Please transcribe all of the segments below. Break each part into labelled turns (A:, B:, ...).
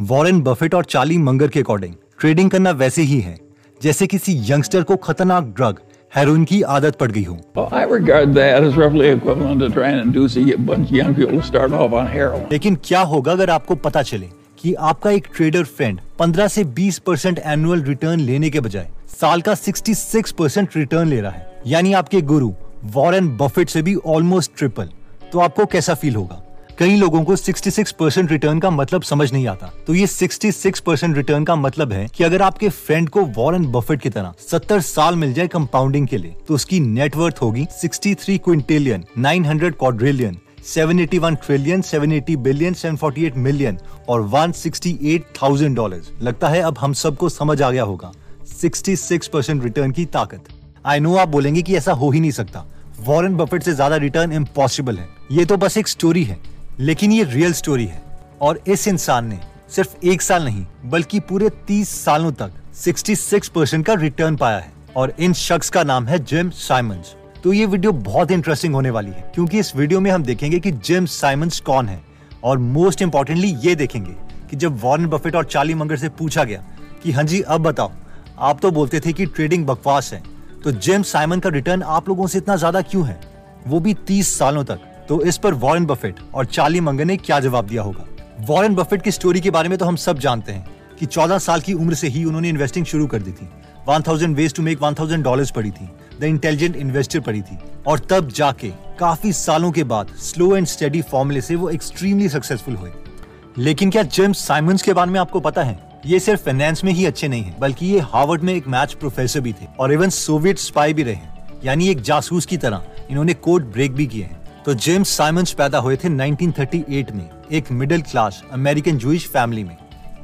A: Warren Buffett और Charlie Munger के according trading करना वैसे ही है। जैसे किसी यंगस्टर को खतरनाक ड्रग हेरोइन की आदत पड़ गई हो।
B: Well.
A: लेकिन क्या होगा अगर आपको पता चले कि आपका एक ट्रेडर फ्रेंड 15 से 20 परसेंट एनुअल रिटर्न लेने के बजाय साल का 66 परसेंट रिटर्न ले रहा है यानी आपके गुरु वॉरेन बफेट से भी ऑलमोस्ट ट्रिपल तो आपको कैसा फील होगा? कई लोगों को 66 परसेंट रिटर्न का मतलब समझ नहीं आता। तो ये 66 परसेंट रिटर्न का मतलब है कि अगर आपके फ्रेंड को वॉरेन बफेट की तरह 70 साल मिल जाए कंपाउंडिंग के लिए तो उसकी नेटवर्थ होगी 63 quintillion 900 quadrillion 781 trillion 780 billion 748 million और 168,000 डॉलर्स लगता है अब हम सबको समझ आ गया होगा 66 परसेंट रिटर्न की ताकत। आई नो आप बोलेंगे कि ऐसा हो ही नहीं सकता। वॉरेन बफेट से ज़्यादा रिटर्न इम्पॉसिबल है। ये तो बस एक स्टोरी है। लेकिन ये रियल स्टोरी है। और इस इंसान ने सिर्फ़ एक साल नहीं, बल्कि पूरे 30 सालों तक 66 परसेंट का रिटर्न पाया है। और इन शख्स का नाम है जिम साइमंस। तो ये वीडियो बहुत इंटरेस्टिंग होने वाली है, क्योंकि इस वीडियो में हम देखेंगे कि जिम साइमंस कौन है। और मोस्ट इम्पोर्टेंटली ये देखेंगे कि जब वॉरेन बफेट और चार्ली मंगर से पूछा गया कि हाँ जी, अब बताओ, आप तो बोलते थे कि ट्रेडिंग बकवास है। तो जिम साइमन का रिटर्न आप लोगों से इतना ज़्यादा क्यों है? वो भी तीस सालों तक। तो इस पर वॉरेन बफेट और चार्ली मंगन ने क्या जवाब दिया होगा? वॉरेन बफेट की स्टोरी के बारे में तो हम सब जानते हैं कि 14 साल की उम्र से ही उन्होंने इन्वेस्टिंग शुरू कर दी थी। 1000 वेज टू मेक 1000 डॉलर्स पड़ी थी। द इंटेलिजेंट इन्वेस्टर पड़ी थी। और तब जाके, काफ़ी सालों के बाद स्लो एंड स्टडी फॉर्मूले से वो एक्सट्रीमली सक्सेसफुल हुए। लेकिन क्या जेम्स साइमंस के बारे में आपको पता है? ये सिर्फ़ फाइनेंस में ही अच्छे नहीं है, बल्कि ये हार्वर्ड में एक मैच प्रोफेसर भी थे। और इवन सोवियत स्पाई भी रहे यानी एक जासूस की तरह इन्होंने कोड ब्रेक भी किए हैं। तो जेम्स साइमंस पैदा हुए थे 1938 में, एक middle class American Jewish family में।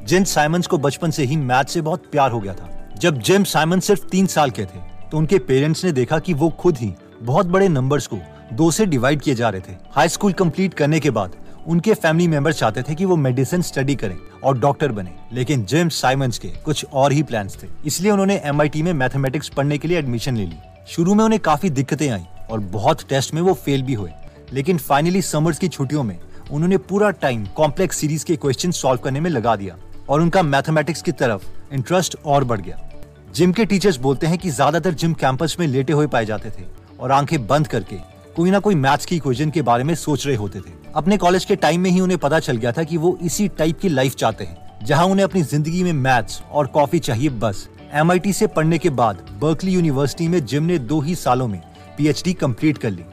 A: जिन साइमंस को बचपन से ही मैथ से बहुत प्यार हो गया था। जब जेम्स साइमन सिर्फ़ तीन साल के थे तो उनके पेरेंट्स ने देखा कि वो खुद ही बहुत बड़े नंबर्स को दो से डिवाइड किए जा रहे थे। हाई स्कूल कंप्लीट करने के बाद उनके फैमिली मेंबर्स चाहते थे कि वो मेडिसिन स्टडी करें और डॉक्टर बने, लेकिन जेम्स साइमंस के कुछ और ही प्लान्स थे। इसलिए उन्होंने एमआईटी में मैथमेटिक्स पढ़ने के लिए एडमिशन ले ली। शुरू में उन्हें काफ़ी दिक्कतें आई और बहुत टेस्ट में वो फेल भी हुए। लेकिन फाइनली समर्स की छुट्टियों में उन्होंने पूरा टाइम कॉम्प्लेक्स सीरीज़ के क्वेश्चन सॉल्व करने में लगा दिया और उनका मैथमेटिक्स की तरफ़ इंटरेस्ट और बढ़ गया। जिम के टीचर्स बोलते हैं कि ज़्यादातर जिम कैंपस में लेटे हुए पाए जाते थे और आँखें बंद करके कोई ना कोई मैथ्स की इक्वेशन के बारे में सोच रहे होते थे। अपने कॉलेज के टाइम में ही उन्हें पता चल गया था कि वो इसी टाइप की लाइफ चाहते हैं, जहाँ उन्हें अपनी ज़िंदगी में मैथ्स और कॉफ़ी चाहिए बस। एम से पढ़ने के बाद बर्कली यूनिवर्सिटी में जिम ने दो ही सालों में पीएचडी कंप्लीट कर ली।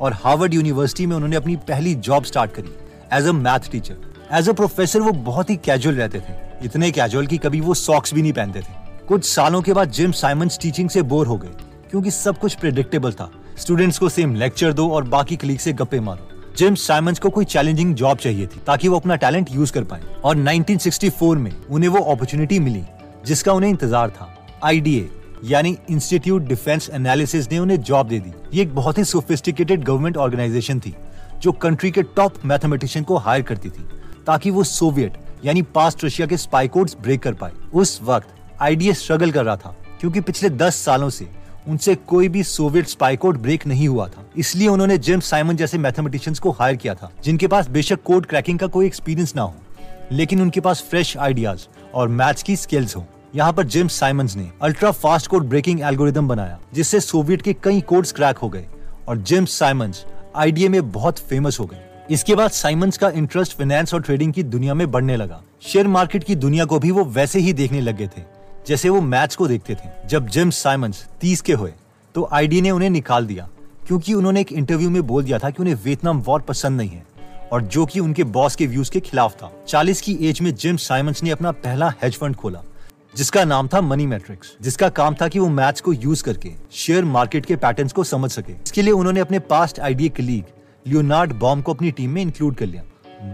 A: और हार्वर्ड यूनिवर्सिटी में उन्होंने अपनी पहली जॉब स्टार्ट करी as a math teacher as a professor वो बहुत ही कैजुअल रहते थे। इतने कैजुअल कि कभी वो सॉक्स भी नहीं पहनते थे। कुछ सालों के बाद जिम साइमंस टीचिंग से बोर हो गए, क्योंकि सब कुछ प्रिडिक्टेबल था। स्टूडेंट्स को सेम लेक्चर दो और बाकी कलीग से गप्पे मारो। जिम साइमंस को कोई चैलेंजिंग जॉब चाहिए थी, ताकि वो अपना टैलेंट यूज़ कर पाए। और 1964 में उन्हें वो अपॉर्चुनिटी मिली, जिसका उन्हें इंतज़ार था। आईडीए यानी इंस्टीट्यूट डिफेंस एनालिसिस ने उन्हें जॉब दे दी। ये एक बहुत ही सोफिस्टिकेटेड गवर्नमेंट ऑर्गेनाइजेशन थी, जो कंट्री के टॉप मैथमेटिशियन को हायर करती थी, ताकि वो सोवियत यानी पास्ट रशिया के स्पाई कोड्स ब्रेक कर पाए। उस वक्त आईडीए स्ट्रगल कर रहा था, क्योंकि पिछले दस सालों से उनसे कोई भी सोवियत स्पाई कोड ब्रेक नहीं हुआ था। इसलिए उन्होंने जेम्स साइमन जैसे मैथमेटिशियंस को हायर किया था, जिनके पास बेशक कोड क्रैकिंग का कोई एक्सपीरियंस ना हो, लेकिन उनके पास फ्रेश आइडियाज़ और मैथ्स की स्किल्स हो। यहाँ पर जेम्स साइमंस ने ultra fast code breaking algorithm बनाया, जिससे सोवियत के कई कोड्स क्रैक हो गए और जेम्स साइमंस आईडीए में बहुत फ़ेमस हो गए। इसके बाद साइमंस का इंटरेस्ट फाइनेंस और ट्रेडिंग की दुनिया में बढ़ने लगा। शेयर मार्केट की दुनिया को भी वो वैसे ही देखने लग थे, जैसे वो मैच को देखते थे। जब जेम्स साइमंस तीस के हुए तो आईडी ने उन्हें निकाल दिया, क्योंकि उन्होंने एक इंटरव्यू में बोल दिया था कि उन्हें वियतनाम वॉर पसंद नहीं है और जो कि उनके बॉस के व्यूज़ के खिलाफ था। 40 की एज में जिम साइमंस ने अपना पहला हेज फंड खोला। जिसका नाम था मनी मैट्रिक्स जिसका काम था कि वो मैथ्स को यूज़ करके शेयर मार्केट के पैटर्न्स को समझ सके। इसके लिए उन्होंने अपने past idea colleague Leonard Baum को अपनी टीम में इंक्लूड कर लिया।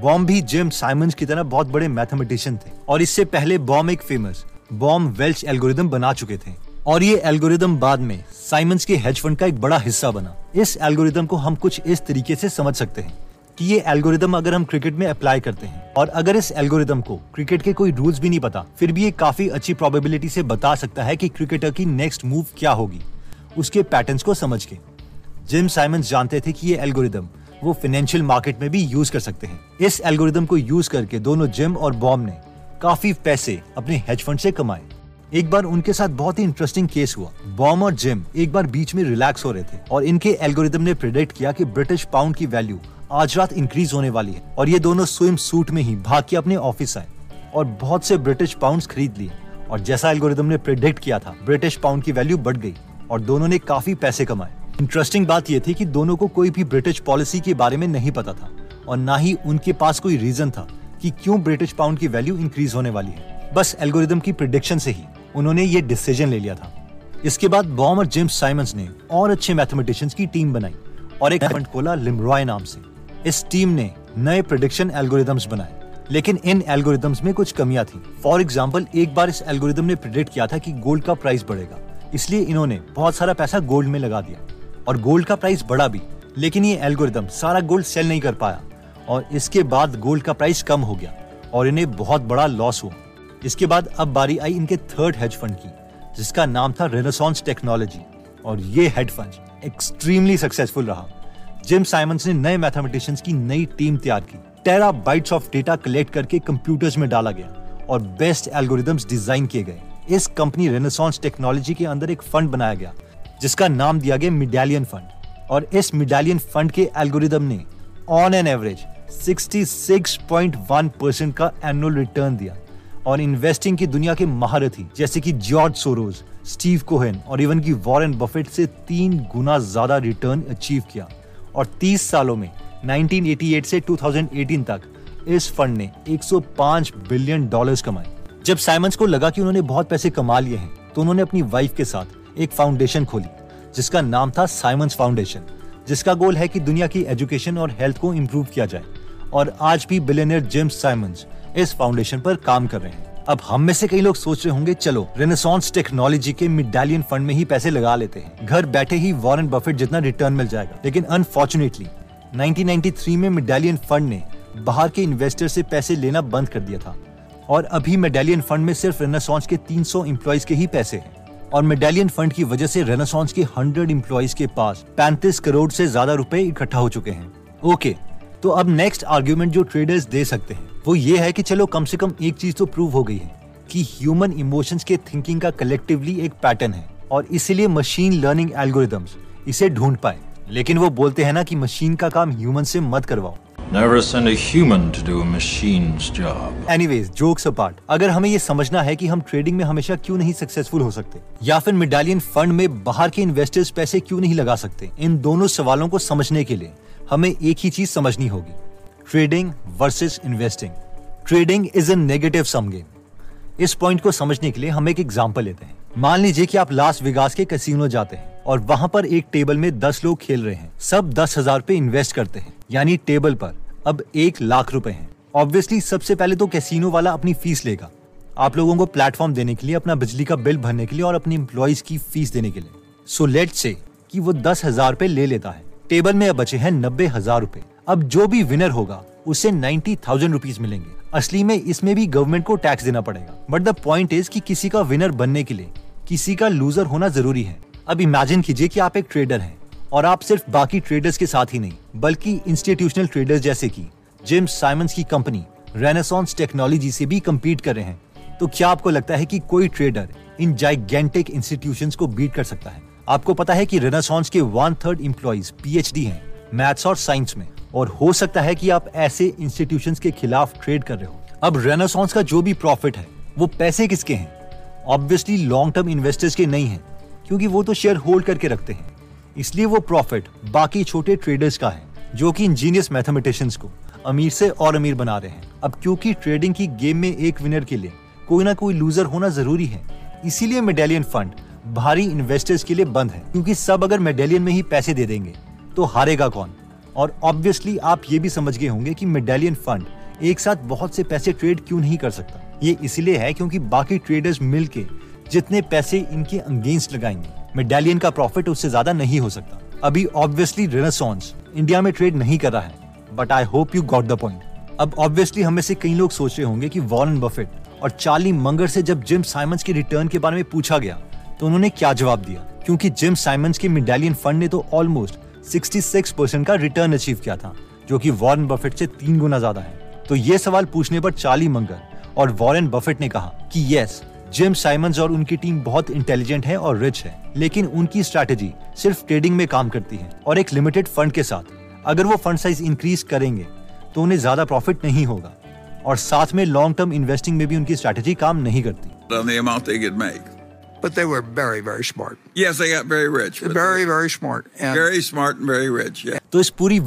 A: बॉम भी जिम साइमंस की तरह बहुत बड़े मैथमेटिशियन थे। और इससे पहले बॉम एक फ़ेमस बॉम वेल्च एल्गोरिदम बना चुके थे। और ये एल्गोरिदम बाद में साइमंस के हेज फंड का एक बड़ा हिस्सा बना। इस एल्गोरिदम को हम कुछ इस तरीके से समझ सकते हैं। कि ये एल्गोरिदम अगर हम क्रिकेट में अप्लाई करते हैं और अगर इस एल्गोरिदम को क्रिकेट के कोई रूल्स भी नहीं पता, फिर भी ये काफ़ी अच्छी प्रोबेबिलिटी से बता सकता है कि क्रिकेटर की नेक्स्ट मूव क्या होगी। उसके पैटर्न्स को समझ के। जिम साइमंस जानते थे कि ये एल्गोरिदम वो फाइनेंशियल मार्केट में भी यूज़ कर सकते हैं। इस एल्गोरिदम को यूज़ करके दोनों जिम और बॉम ने काफ़ी पैसे अपने हेज फंड से कमाए। एक बार उनके साथ बहुत ही इंटरेस्टिंग केस हुआ। बॉम और जिम एक बार बीच में रिलैक्स हो रहे थे और इनके एल्गोरिदम ने प्रिडिक्ट किया कि ब्रिटिश पाउंड की वैल्यू आज रात इंक्रीज होने वाली है। और ये दोनों स्विम सूट में ही भाग के अपने ऑफ़िस आए और बहुत से ब्रिटिश पाउंड खरीद लिए। और जैसा एल्गोरिदम ने प्रिडिक्ट किया था ब्रिटिश पाउंड की वैल्यू बढ़ गई और दोनों ने काफ़ी पैसे कमाए। इंटरेस्टिंग बात यह थी कि दोनों को कोई भी ब्रिटिश पॉलिसी के बारे में नहीं पता था और ना ही उनके पास कोई रीजन था कि क्यों ब्रिटिश पाउंड की वैल्यू इंक्रीज होने वाली है। बस एल्गोरिदम की प्रिडिक्शन से ही उन्होंने ये डिसीज़न ले लिया था। इसके बाद बॉम और जेम्स साइमंस ने और अच्छे मैथमेटिशियंस की टीम बनाई और एक खोला लिमरॉय नाम से। इस टीम ने नए प्रोडिक्शन एल्गोरिदम्स बनाए। लेकिन इन एल्गोरिदम्स में कुछ कमियाँ थी। फॉर एग्ज़ाम्पल एक बार इस एल्गोरिदम ने प्रिडिक्ट किया था कि गोल्ड का प्राइस बढ़ेगा। इसलिए इन्होंने बहुत सारा पैसा गोल्ड में लगा दिया। और गोल्ड का प्राइस बढ़ा भी। लेकिन ये एल्गोरिदम सारा गोल्ड सेल नहीं कर पाया। और इसके बाद गोल्ड का प्राइस कम हो गया। और इन्हें बहुत बड़ा लॉस हुआ। इसके बाद अब बारी आई इनके थर्ड हेज फंड की, जिसका नाम था रेनेसॉन्स टेक्नोलॉजी और ये हेड फंड एक्सट्रीमली सक्सेसफुल रहा। जिम साइमंस ने नए मैथमेटिशियंस की नई टीम तैयार की। Terabytes of data collect करके कंप्यूटर्स में डाला गया और बेस्ट एल्गोरिदम्स डिज़ाइन किए गए। इस कंपनी रेनेसॉन्स टेक्नोलॉजी के अंदर एक फंड बनाया गया, जिसका नाम दिया गया मिडालियन फंड। और इस मिडालियन फंड के एल्गोरिदम ने ऑन एन एवरेज 66.1 परसेंट का एनुअल रिटर्न दिया और इन्वेस्टिंग की दुनिया के महारथी, जैसे कि जॉर्ज सोरोज स्टीव कोहेन और इवन की वॉरेन बफेट से तीन गुना ज़्यादा रिटर्न अचीव किया। और 30 सालों में 1988 से 2018 तक, इस फंड ने 105 बिलियन डॉलर्स कमाए। जब साइमंस को लगा कि उन्होंने बहुत पैसे कमा लिए हैं तो उन्होंने अपनी वाइफ के साथ एक फाउंडेशन खोली, जिसका नाम था साइमंस फाउंडेशन, जिसका गोल है कि दुनिया की एजुकेशन और हेल्थ को इम्प्रूव किया जाए। और आज भी बिलियनर जेम्स साइमंस इस फाउंडेशन पर काम कर रहे हैं। अब हम में से कई लोग सोच रहे होंगे, चलो रेनेसॉन्स टेक्नोलॉजी के मिडालियन फंड में ही पैसे लगा लेते हैं। घर बैठे ही वॉरेन बफेट जितना रिटर्न मिल जाएगा। लेकिन अनफॉर्चुनेटली 1993 में मिडालियन फंड ने बाहर के इन्वेस्टर से पैसे लेना बंद कर दिया था। और अभी मेडालियन फंड में सिर्फ़ रेनासॉन्स के 300 एम्प्लॉयज़ के ही पैसे हैं। और मेडालियन फंड की वजह से रेनासॉन्स के 100 एम्प्लॉयज़ के पास 35 करोड़ से ज़्यादा रुपए इकट्ठा हो चुके हैं। ओके तो अब नेक्स्ट आर्ग्यूमेंट जो ट्रेडर्स दे सकते हैं, वो ये है कि चलो कम से कम एक चीज़ तो प्रूव हो गई है कि ह्यूमन इमोशंस के थिंकिंग का कलेक्टिवली एक पैटर्न है और इसीलिए मशीन लर्निंग एल्गोरिदम्स इसे ढूंढ पाए। लेकिन वो बोलते हैं ना कि मशीन का काम ह्यूमन से मत करवाओ।
C: Never send a human to do a machine's job.
A: Anyways jokes apart अगर हमें ये समझना है कि हम ट्रेडिंग में हमेशा क्यों नहीं सक्सेसफुल हो सकते, या फिर मिडालियन फंड में बाहर के इन्वेस्टर्स पैसे क्यों नहीं लगा सकते, इन दोनों सवालों को समझने के लिए हमें एक ही चीज़ समझनी होगी trading versus investing trading is a negative sum game इस पॉइंट को समझने के लिए हम एक एग्ज़ाम्पल लेते हैं। मान लीजिए कि आप लास विगास के कैसीनो जाते हैं। और वहाँ पर एक टेबल में दस लोग खेल रहे हैं। सब दस हज़ार पे इन्वेस्ट करते हैं। यानी टेबल पर अब एक लाख रुपए हैं। ऑब्वियसली सबसे पहले तो कैसीनो वाला अपनी फ़ीस लेगा। आप लोगों को प्लेटफॉर्म देने के लिए, अपना बिजली का बिल भरने के लिए और अपने एम्प्लॉयज़ की फ़ीस देने के लिए। सो लेट से कि वो दस हज़ार रुपए ले लेता है। टेबल में अब बचे हैं नब्बे हज़ार रूपए। अब जो भी विनर होगा, उसे नाइन्टी थाउज़ेंड रुपीज़ मिलेंगे। असली में इसमें भी गवर्नमेंट को टैक्स देना पड़ेगा। बट द पॉइंट इज़ कि किसी का विनर बनने के लिए, किसी का लूजर होना ज़रूरी है। अब इमेजिन कीजिए कि आप एक ट्रेडर हैं और आप सिर्फ़ बाकी ट्रेडर्स के साथ ही नहीं, बल्कि इंस्टीट्यूशनल ट्रेडर्स जैसे कि जेम्स साइमंस की कंपनी रेनेसॉन्स टेक्नोलॉजी से भी कम्पीट कर रहे हैं। तो क्या आपको लगता है कि कोई ट्रेडर इन जाइगेंटिक इंस्टीट्यूशंस को बीट कर सकता है? आपको पता है कि रेनासॉन्स के वन थर्ड इम्प्लॉज पीएचडी हैं मैथ्स और साइंस में, और हो सकता है कि आप ऐसे इंस्टीट्यूशन के खिलाफ ट्रेड कर रहे हो। अब रेनासॉन्स का जो भी प्रॉफिट है, वो पैसे किसके हैं? ऑब्वियसली लॉन्ग टर्म इन्वेस्टर्स के नहीं है। क्योंकि वो तो शेयर होल्ड करके रखते हैं। इसलिए वो प्रॉफिट बाकी छोटे ट्रेडर्स का है, जो कि इंजीनियस मैथमेटिशियंस को अमीर से और अमीर बना रहे हैं। अब क्योंकि ट्रेडिंग की गेम में एक विनर के लिए कोई ना कोई लूजर होना ज़रूरी है, इसीलिए मेडेलियन फंड भारी इन्वेस्टर्स के लिए बंद है। क्योंकि सब अगर मेडेलियन में ही पैसे दे देंगे तो हारेगा कौन? और ऑब्वियसली आप ये भी समझ गए होंगे कि मेडेलियन फंड एक साथ बहुत से पैसे ट्रेड क्यों नहीं कर सकता? ये इसलिए है क्योंकि बाकी ट्रेडर्स मिलके जितने पैसे इनके अगेंस्ट लगाएँगे मेडेलियन का प्रॉफिट उससे ज़्यादा नहीं हो सकता। अभी ऑब्वियसली रेनेसॉन्स इंडिया में ट्रेड नहीं कर रहा है but I hope you got the point अब ऑब्वियसली हमें से कई लोग सोच रहे होंगे कि वॉरेन बफेट और चार्ली मंगर से जब जिम साइमंस के रिटर्न के बारे में पूछा गया तो उन्होंने क्या जवाब दिया? क्योंकि जिम साइमंस के मिडालियन फंड ने तो ऑलमोस्ट 66 परसेंट का रिटर्न अचीव किया था, जो कि वॉरेन बफेट से तीन गुना ज़्यादा है। तो ये सवाल पूछने पर चार्ली मंगर और वॉरेन बफेट ने कहा कि यस जिम साइमंस और उनकी टीम बहुत इंटेलिजेंट है और रिच है लेकिन उनकी स्ट्रैटेजी सिर्फ़ ट्रेडिंग में काम करती है और एक लिमिटेड फंड के साथ अगर वो फंड साइज़ इंक्रीज करेंगे तो उन्हें ज़्यादा प्रॉफिट नहीं होगा और साथ में लॉन्ग टर्म इन्वेस्टिंग में भी उनकी स्ट्रैटेजी काम नहीं करती
D: on the amount they could make.
E: But they were very, very smart.
D: Yes, they got very rich.
E: Very, very smart. And
D: very smart and very rich. Yeah.
A: तो इस पूरी